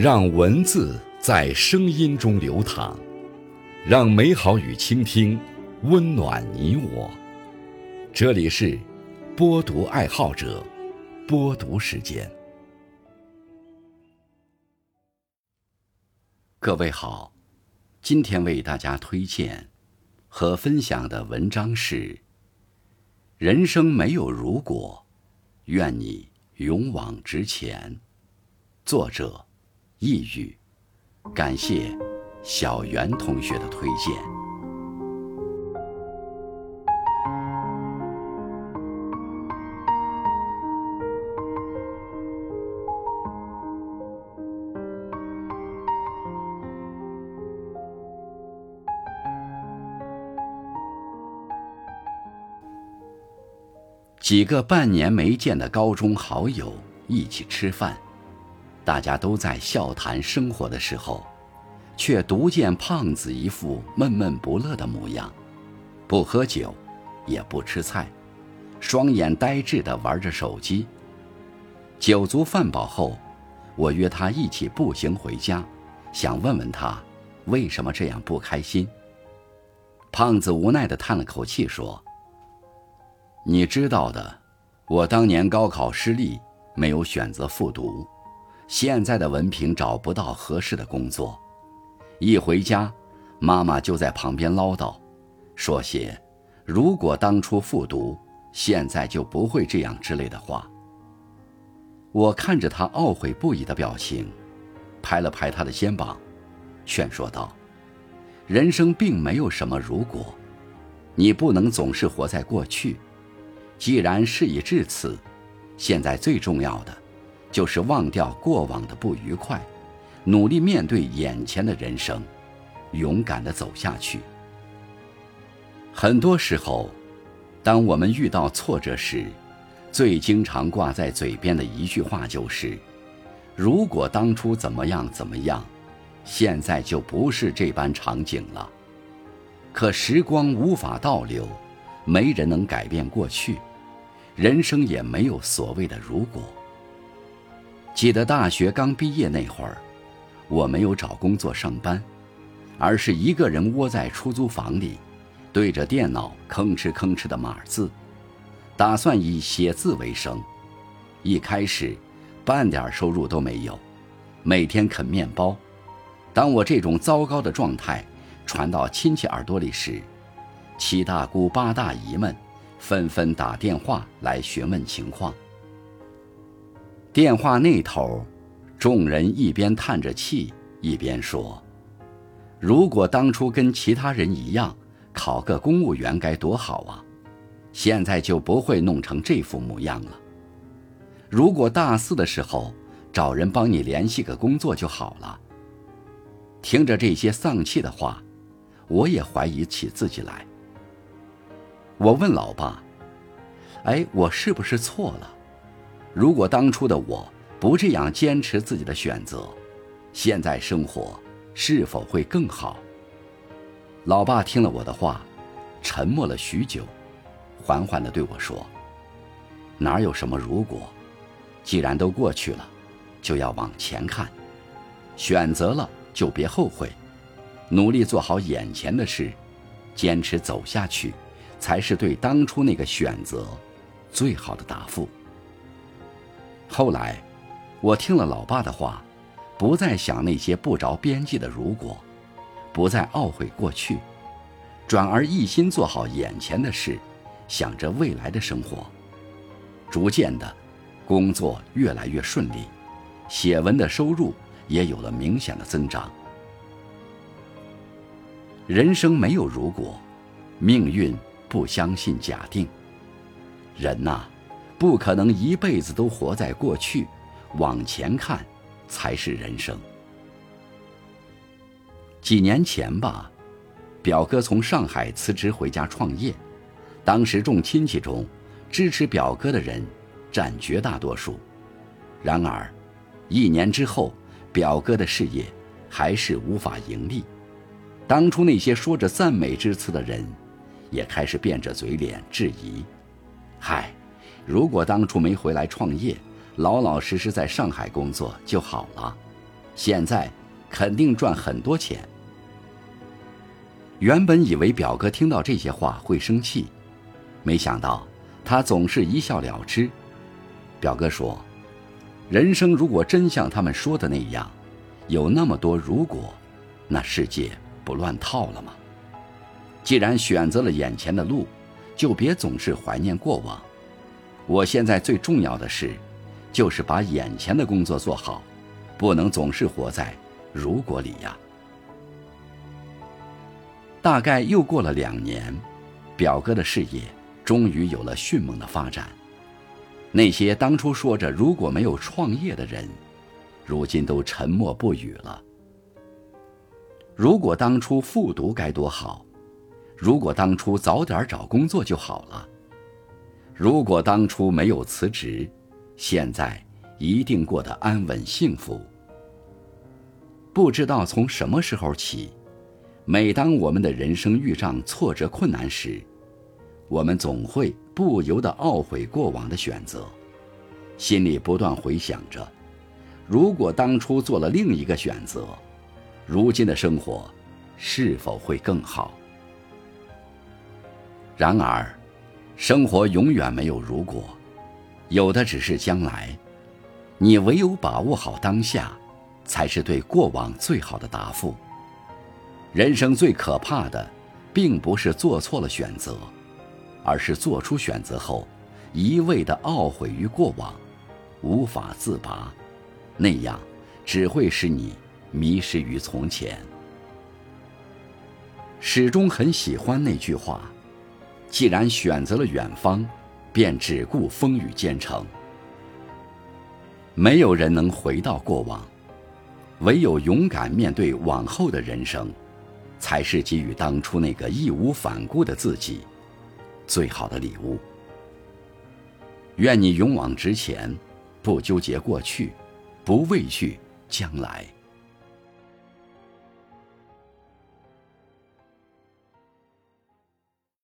让文字在声音中流淌，让美好与倾听温暖你我。这里是播读爱好者播读时间。各位好，今天为大家推荐和分享的文章是《人生没有如果，愿你勇往直前》，作者。抑郁，感谢小袁同学的推荐。几个半年没见的高中好友一起吃饭。大家都在笑谈生活的时候，却独见胖子一副闷闷不乐的模样，不喝酒，也不吃菜，双眼呆滞地玩着手机。酒足饭饱后，我约他一起步行回家，想问问他为什么这样不开心。胖子无奈地叹了口气说：“你知道的，我当年高考失利，没有选择复读。”现在的文凭找不到合适的工作，一回家，妈妈就在旁边唠叨，说些“如果当初复读，现在就不会这样”之类的话。我看着他懊悔不已的表情，拍了拍他的肩膀，劝说道：“人生并没有什么如果，你不能总是活在过去。既然事已至此，现在最重要的。”就是忘掉过往的不愉快，努力面对眼前的人生，勇敢地走下去。很多时候，当我们遇到挫折时，最经常挂在嘴边的一句话就是：“如果当初怎么样怎么样，现在就不是这般场景了。”可时光无法倒流，没人能改变过去，人生也没有所谓的如果。记得大学刚毕业那会儿，我没有找工作上班，而是一个人窝在出租房里，对着电脑吭哧吭哧的码字，打算以写字为生。一开始，半点收入都没有，每天啃面包。当我这种糟糕的状态传到亲戚耳朵里时，七大姑八大姨们纷纷打电话来询问情况。电话那头，众人一边叹着气，一边说：“如果当初跟其他人一样，考个公务员该多好啊！现在就不会弄成这副模样了。如果大四的时候找人帮你联系个工作就好了。”听着这些丧气的话，我也怀疑起自己来。我问老爸：“哎，我是不是错了？”如果当初的我不这样坚持自己的选择，现在生活是否会更好？老爸听了我的话，沉默了许久，缓缓地对我说：“哪有什么如果？既然都过去了，就要往前看。选择了就别后悔，努力做好眼前的事，坚持走下去，才是对当初那个选择最好的答复。”后来，我听了老爸的话，不再想那些不着边际的如果，不再懊悔过去，转而一心做好眼前的事，想着未来的生活。逐渐的，工作越来越顺利，写文的收入也有了明显的增长。人生没有如果，命运不相信假定，人呐。不可能一辈子都活在过去，往前看，才是人生。几年前吧，表哥从上海辞职回家创业，当时众亲戚中，支持表哥的人占绝大多数。然而，一年之后，表哥的事业还是无法盈利。当初那些说着赞美之词的人，也开始变着嘴脸质疑：“嗨。”如果当初没回来创业，老老实实在上海工作就好了。现在肯定赚很多钱。原本以为表哥听到这些话会生气，没想到他总是一笑了之。表哥说：“人生如果真像他们说的那样，有那么多如果，那世界不乱套了吗？既然选择了眼前的路，就别总是怀念过往。我现在最重要的事，就是把眼前的工作做好，不能总是活在如果里呀。”大概又过了两年，表哥的事业终于有了迅猛的发展。那些当初说着如果没有创业的人，如今都沉默不语了。如果当初复读该多好，如果当初早点找工作就好了。如果当初没有辞职，现在一定过得安稳幸福。不知道从什么时候起，每当我们的人生遇上挫折困难时，我们总会不由得懊悔过往的选择，心里不断回想着：如果当初做了另一个选择，如今的生活是否会更好？然而，生活永远没有如果，有的只是将来。你唯有把握好当下，才是对过往最好的答复。人生最可怕的，并不是做错了选择。而是做出选择后，一味的懊悔于过往，无法自拔，那样只会使你迷失于从前。始终很喜欢那句话：既然选择了远方，便只顾风雨兼程。没有人能回到过往，唯有勇敢面对往后的人生，才是给予当初那个义无反顾的自己。最好的礼物。愿你勇往直前，不纠结过去，不畏惧将来。